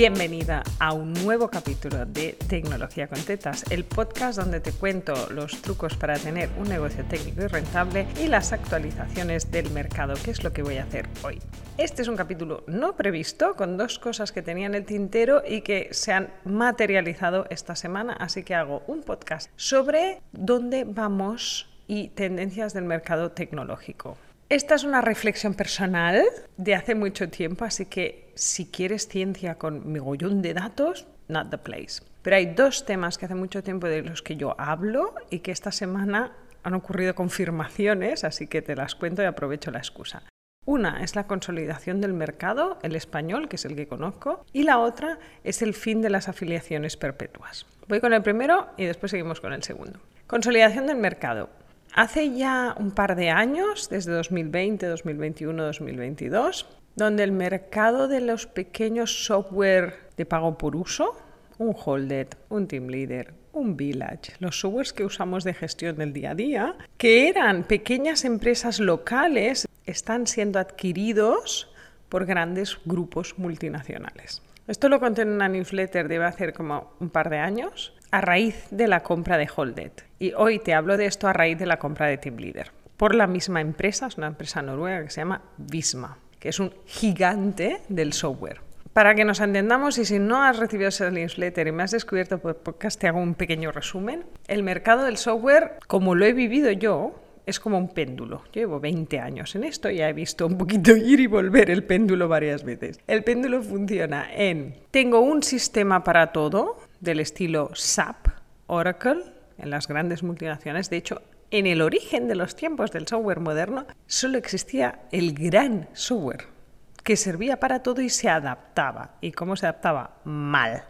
Bienvenida a un nuevo capítulo de Tecnología con Tetas, el podcast donde te cuento los trucos para tener un negocio técnico y rentable y las actualizaciones del mercado, que es lo que voy a hacer hoy. Este es un capítulo no previsto, con dos cosas que tenía en el tintero y que se han materializado esta semana, así que hago un podcast sobre dónde vamos y tendencias del mercado tecnológico. Esta es una reflexión personal de hace mucho tiempo, así que si quieres ciencia con migollón de datos, not the place. Pero hay dos temas que hace mucho tiempo de los que yo hablo y que esta semana han ocurrido confirmaciones, así que te las cuento y aprovecho la excusa. Una es la consolidación del mercado, el español, que es el que conozco, y la otra es el fin de las afiliaciones perpetuas. Voy con el primero y después seguimos con el segundo. Consolidación del mercado. Hace ya un par de años, desde 2020, 2021, 2022, donde el mercado de los pequeños software de pago por uso, un Holded, un Team Leader, un Village, los softwares que usamos de gestión del día a día, que eran pequeñas empresas locales, están siendo adquiridos por grandes grupos multinacionales. Esto lo conté en una newsletter, debe hacer como un par de años, a raíz de la compra de Holded. Y hoy te hablo de esto a raíz de la compra de Team Leader. Por la misma empresa, es una empresa noruega que se llama Visma, que es un gigante del software. Para que nos entendamos, y si no has recibido ese newsletter y me has descubierto por podcast, te hago un pequeño resumen. El mercado del software, como lo he vivido yo, es como un péndulo. llevo 20 años en esto y ya he visto un poquito ir y volver el péndulo varias veces. El péndulo funciona en, tengo un sistema para todo, del estilo SAP, Oracle, en las grandes multinacionales. De hecho, en el origen de los tiempos del software moderno solo existía el gran software, que servía para todo y se adaptaba. ¿Y cómo se adaptaba? Mal.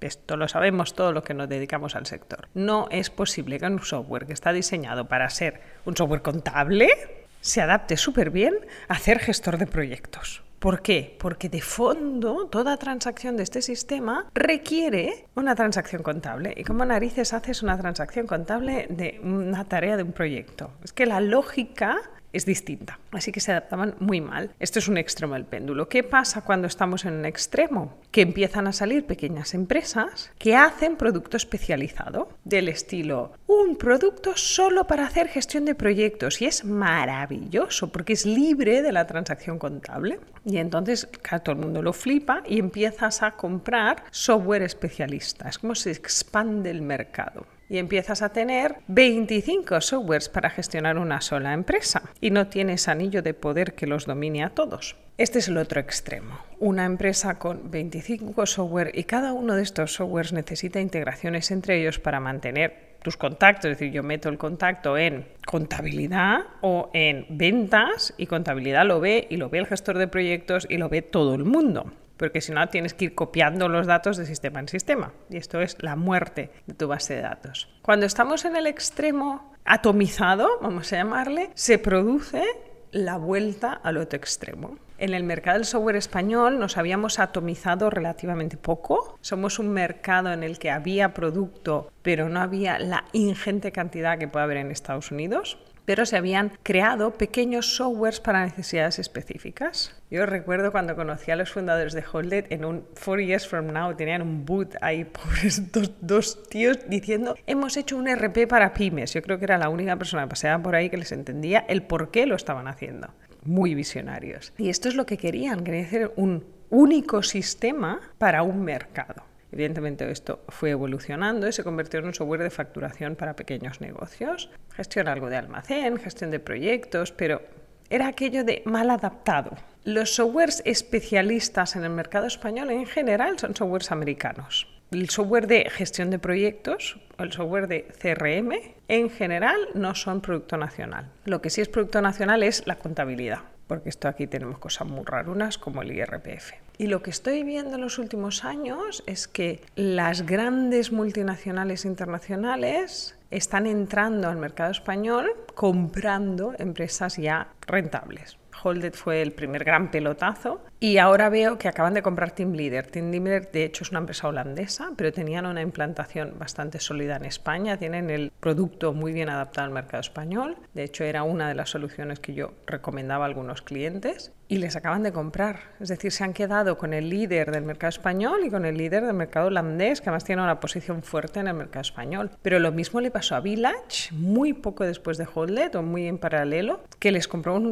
Esto lo sabemos todo lo que nos dedicamos al sector. No es posible que un software que está diseñado para ser un software contable se adapte súper bien a ser gestor de proyectos. ¿Por qué? Porque de fondo toda transacción de este sistema requiere una transacción contable. ¿Y cómo narices haces una transacción contable de una tarea de un proyecto? Es que la lógica es distinta. Así que se adaptaban muy mal. Esto es un extremo del péndulo. ¿Qué pasa cuando estamos en un extremo? Que empiezan a salir pequeñas empresas que hacen producto especializado del estilo un producto solo para hacer gestión de proyectos y es maravilloso porque es libre de la transacción contable y entonces todo el mundo lo flipa y empiezas a comprar software especialista. Es como se expande el mercado y empiezas a tener 25 softwares para gestionar una sola empresa y no tienes anillo de poder que los domine a todos. Este es el otro extremo. Una empresa con 25 software y cada uno de estos softwares necesita integraciones entre ellos para mantener tus contactos, es decir, yo meto el contacto en contabilidad o en ventas y contabilidad lo ve y lo ve el gestor de proyectos y lo ve todo el mundo porque si no tienes que ir copiando los datos de sistema en sistema. Y esto es la muerte de tu base de datos. Cuando estamos en el extremo atomizado, vamos a llamarle, se produce la vuelta al otro extremo. En el mercado del software español nos habíamos atomizado relativamente poco. Somos un mercado en el que había producto, pero no había la ingente cantidad que puede haber en Estados Unidos pero se habían creado pequeños softwares para necesidades específicas. Yo recuerdo cuando conocí a los fundadores de Holded en un Four Years From Now, tenían un boot ahí, pobres dos, dos tíos, diciendo, hemos hecho un RP para pymes. Yo creo que era la única persona que paseaba por ahí que les entendía el por qué lo estaban haciendo. Muy visionarios. Y esto es lo que querían, querían hacer un único sistema para un mercado. Evidentemente esto fue evolucionando y se convirtió en un software de facturación para pequeños negocios. Gestión algo de almacén, gestión de proyectos, pero era aquello de mal adaptado. Los softwares especialistas en el mercado español en general son softwares americanos. El software de gestión de proyectos o el software de CRM en general no son producto nacional. Lo que sí es producto nacional es la contabilidad porque esto aquí tenemos cosas muy rarunas como el IRPF. Y lo que estoy viendo en los últimos años es que las grandes multinacionales internacionales están entrando al mercado español comprando empresas ya rentables. Holded fue el primer gran pelotazo y ahora veo que acaban de comprar Team Leader. Team Leader de hecho es una empresa holandesa, pero tenían una implantación bastante sólida en España, tienen el producto muy bien adaptado al mercado español. De hecho era una de las soluciones que yo recomendaba a algunos clientes y les acaban de comprar. Es decir, se han quedado con el líder del mercado español y con el líder del mercado holandés, que además tiene una posición fuerte en el mercado español. Pero lo mismo le pasó a Village muy poco después de Holded o muy en paralelo, que les compró una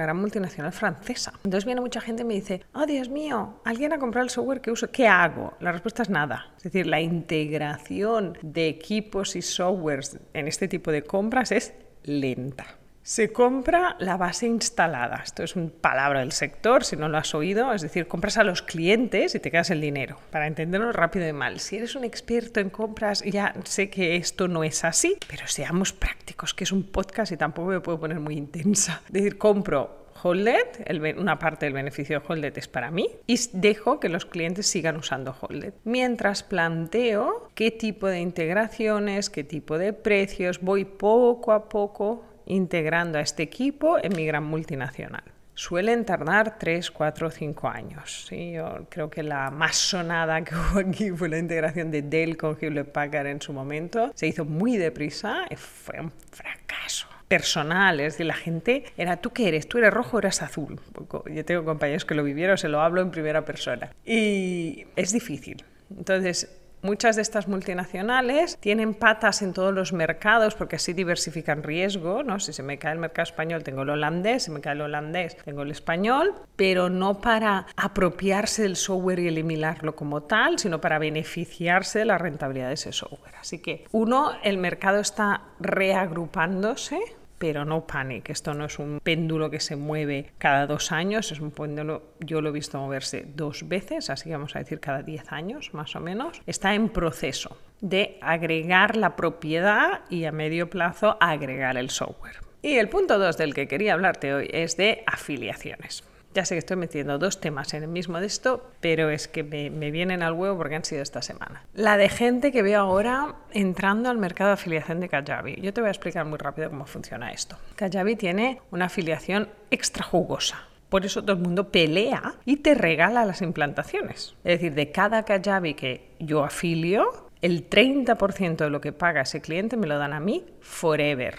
gran multinacional francesa. Entonces viene mucha gente y me dice, oh Dios mío, alguien ha comprado el software que uso, ¿qué hago? La respuesta es nada. Es decir, la integración de equipos y softwares en este tipo de compras es lenta. Se compra la base instalada. Esto es un palabra del sector, si no lo has oído. Es decir, compras a los clientes y te quedas el dinero. Para entenderlo rápido y mal. Si eres un experto en compras, ya sé que esto no es así, pero seamos prácticos, que es un podcast y tampoco me puedo poner muy intensa. Es decir, compro Holded, una parte del beneficio de Holded es para mí y dejo que los clientes sigan usando Holded. Mientras planteo qué tipo de integraciones, qué tipo de precios, voy poco a poco integrando a este equipo en mi gran multinacional. Suelen tardar 3, 4 o 5 años. ¿sí? Yo creo que la más sonada que hubo aquí fue la integración de Dell con Hewlett Packard en su momento. Se hizo muy deprisa y fue un fracaso personal, es decir, la gente era tú qué eres, tú eres rojo eres azul. Yo tengo compañeros que lo vivieron, se lo hablo en primera persona. Y es difícil. Entonces, Muchas de estas multinacionales tienen patas en todos los mercados porque así diversifican riesgo, ¿no? Si se me cae el mercado español tengo el holandés, si me cae el holandés tengo el español, pero no para apropiarse del software y eliminarlo como tal, sino para beneficiarse de la rentabilidad de ese software. Así que uno, el mercado está reagrupándose pero no panic. Esto no es un péndulo que se mueve cada dos años, es un péndulo, yo lo he visto moverse dos veces, así que vamos a decir cada diez años más o menos. Está en proceso de agregar la propiedad y a medio plazo agregar el software. Y el punto dos del que quería hablarte hoy es de afiliaciones. Ya sé que estoy metiendo dos temas en el mismo de esto, pero es que me, vienen al huevo porque han sido esta semana. La de gente que veo ahora entrando al mercado de afiliación de Kajabi. Yo te voy a explicar muy rápido cómo funciona esto. Kajabi tiene una afiliación extra jugosa. Por eso todo el mundo pelea y te regala las implantaciones. Es decir, de cada Kajabi que yo afilio, el 30% de lo que paga ese cliente me lo dan a mí forever.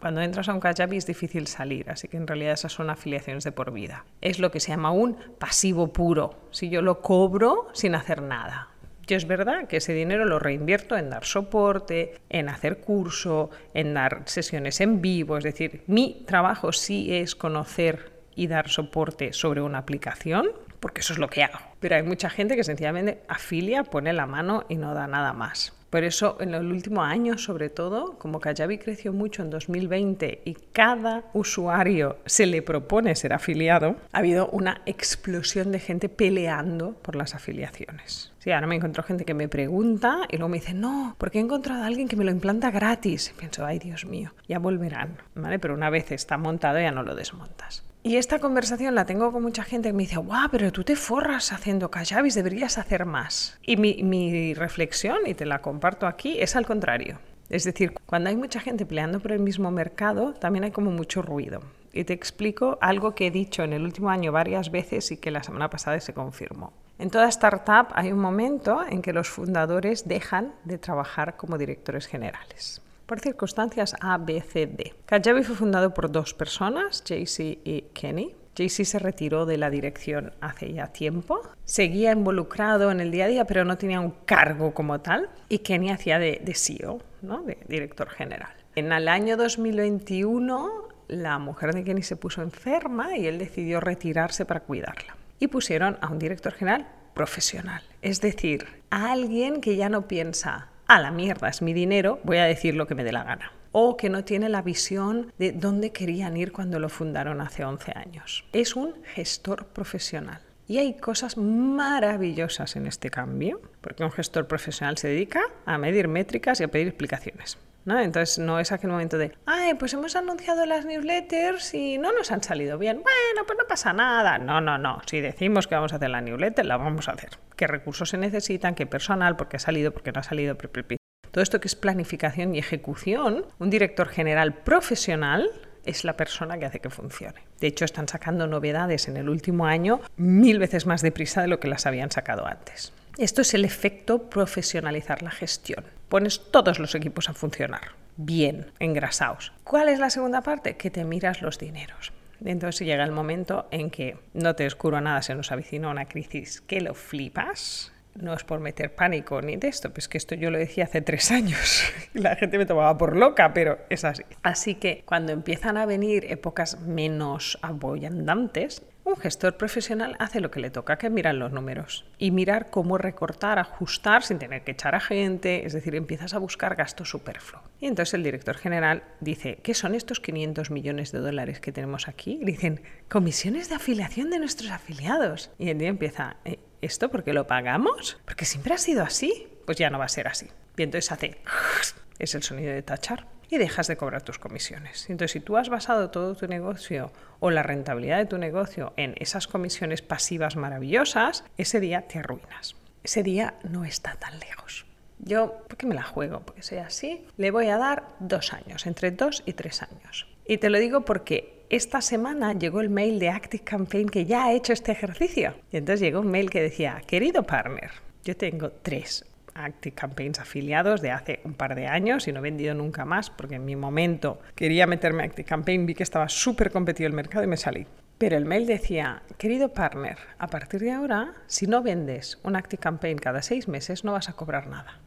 Cuando entras a un Kajabi es difícil salir, así que en realidad esas son afiliaciones de por vida. Es lo que se llama un pasivo puro, si yo lo cobro sin hacer nada. Yo es verdad que ese dinero lo reinvierto en dar soporte, en hacer curso, en dar sesiones en vivo, es decir, mi trabajo sí es conocer y dar soporte sobre una aplicación, porque eso es lo que hago. Pero hay mucha gente que sencillamente afilia, pone la mano y no da nada más. Por eso, en el último año, sobre todo, como Kajabi creció mucho en 2020 y cada usuario se le propone ser afiliado, ha habido una explosión de gente peleando por las afiliaciones. Sí, ahora me encuentro gente que me pregunta y luego me dice, no, porque he encontrado a alguien que me lo implanta gratis. Pienso, ay Dios mío, ya volverán, ¿vale? Pero una vez está montado ya no lo desmontas. Y esta conversación la tengo con mucha gente que me dice, guau, pero tú te forras haciendo kajabis, deberías hacer más. Y mi, mi reflexión, y te la comparto aquí, es al contrario. Es decir, cuando hay mucha gente peleando por el mismo mercado, también hay como mucho ruido. Y te explico algo que he dicho en el último año varias veces y que la semana pasada se confirmó. En toda startup hay un momento en que los fundadores dejan de trabajar como directores generales por circunstancias A, B, C, D. Kajabi fue fundado por dos personas, JC y Kenny. JC se retiró de la dirección hace ya tiempo. Seguía involucrado en el día a día, pero no tenía un cargo como tal. Y Kenny hacía de, CEO, ¿no? de director general. En el año 2021, la mujer de Kenny se puso enferma y él decidió retirarse para cuidarla. Y pusieron a un director general profesional. Es decir, a alguien que ya no piensa a la mierda, es mi dinero, voy a decir lo que me dé la gana. O que no tiene la visión de dónde querían ir cuando lo fundaron hace 11 años. Es un gestor profesional. Y hay cosas maravillosas en este cambio, porque un gestor profesional se dedica a medir métricas y a pedir explicaciones. ¿no? Entonces no es aquel momento de, ay, pues hemos anunciado las newsletters y no nos han salido bien. Bueno, pues no pasa nada. No, no, no. Si decimos que vamos a hacer la newsletter, la vamos a hacer. ¿Qué recursos se necesitan? ¿Qué personal? ¿Por qué ha salido? ¿Por qué no ha salido? Todo esto que es planificación y ejecución, un director general profesional es la persona que hace que funcione. De hecho, están sacando novedades en el último año mil veces más deprisa de lo que las habían sacado antes. Esto es el efecto profesionalizar la gestión. Pones todos los equipos a funcionar bien, engrasados. ¿Cuál es la segunda parte? Que te miras los dineros. Entonces llega el momento en que no te descubro nada, se nos avecina una crisis que lo flipas. No es por meter pánico ni de esto, pues que esto yo lo decía hace tres años y la gente me tomaba por loca, pero es así. Así que cuando empiezan a venir épocas menos abollandantes, un gestor profesional hace lo que le toca, que es mirar los números y mirar cómo recortar, ajustar sin tener que echar a gente, es decir, empiezas a buscar gasto superfluo. Y entonces el director general dice, ¿qué son estos 500 millones de dólares que tenemos aquí? Dicen, comisiones de afiliación de nuestros afiliados. Y el día empieza, ¿Eh, ¿esto porque lo pagamos? Porque siempre ha sido así. Pues ya no va a ser así. Y entonces hace, es el sonido de tachar y dejas de cobrar tus comisiones. Entonces, si tú has basado todo tu negocio o la rentabilidad de tu negocio en esas comisiones pasivas maravillosas, ese día te arruinas. Ese día no está tan lejos. Yo, ¿por qué me la juego? Porque sea así, le voy a dar dos años, entre dos y tres años. Y te lo digo porque esta semana llegó el mail de Active Campaign que ya ha hecho este ejercicio. Y entonces llegó un mail que decía, querido partner, yo tengo tres Active Campaigns afiliados de hace un par de años y no he vendido nunca más porque en mi momento quería meterme a Active Campaign, vi que estaba súper competido el mercado y me salí. Pero el mail decía, querido partner, a partir de ahora, si no vendes un Active Campaign cada seis meses, no vas a cobrar nada.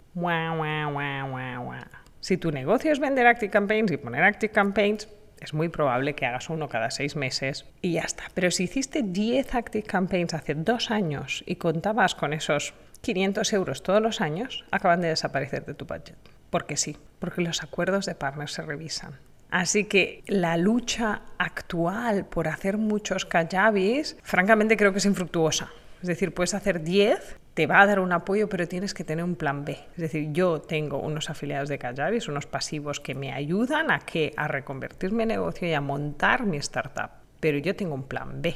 Si tu negocio es vender Active Campaigns y poner Active Campaigns, es muy probable que hagas uno cada seis meses y ya está. Pero si hiciste 10 Active Campaigns hace dos años y contabas con esos 500 euros todos los años acaban de desaparecer de tu budget. Porque sí, porque los acuerdos de partners se revisan. Así que la lucha actual por hacer muchos kajabis, francamente creo que es infructuosa. Es decir, puedes hacer 10, te va a dar un apoyo, pero tienes que tener un plan B. Es decir, yo tengo unos afiliados de kajabis, unos pasivos que me ayudan a que a reconvertir mi negocio y a montar mi startup. Pero yo tengo un plan B.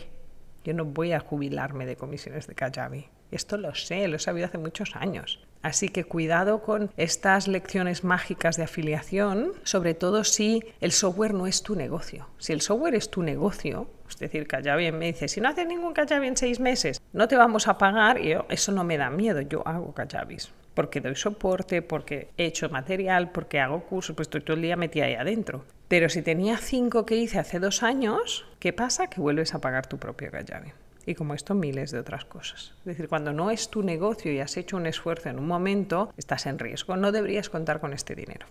Yo no voy a jubilarme de comisiones de kajabi. Esto lo sé, lo he sabido hace muchos años. Así que cuidado con estas lecciones mágicas de afiliación, sobre todo si el software no es tu negocio. Si el software es tu negocio, es decir, Kajabi me dice, si no haces ningún Kajabi en seis meses, no te vamos a pagar, y eso no me da miedo, yo hago Kajabis. Porque doy soporte, porque he hecho material, porque hago cursos, pues estoy todo el día metida ahí adentro. Pero si tenía cinco que hice hace dos años, ¿qué pasa? Que vuelves a pagar tu propio Kajabi y como esto miles de otras cosas. Es decir, cuando no es tu negocio y has hecho un esfuerzo en un momento, estás en riesgo, no deberías contar con este dinero.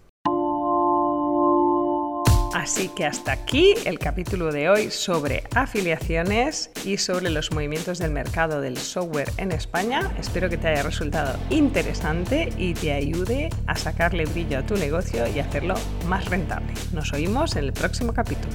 Así que hasta aquí el capítulo de hoy sobre afiliaciones y sobre los movimientos del mercado del software en España. Espero que te haya resultado interesante y te ayude a sacarle brillo a tu negocio y hacerlo más rentable. Nos oímos en el próximo capítulo.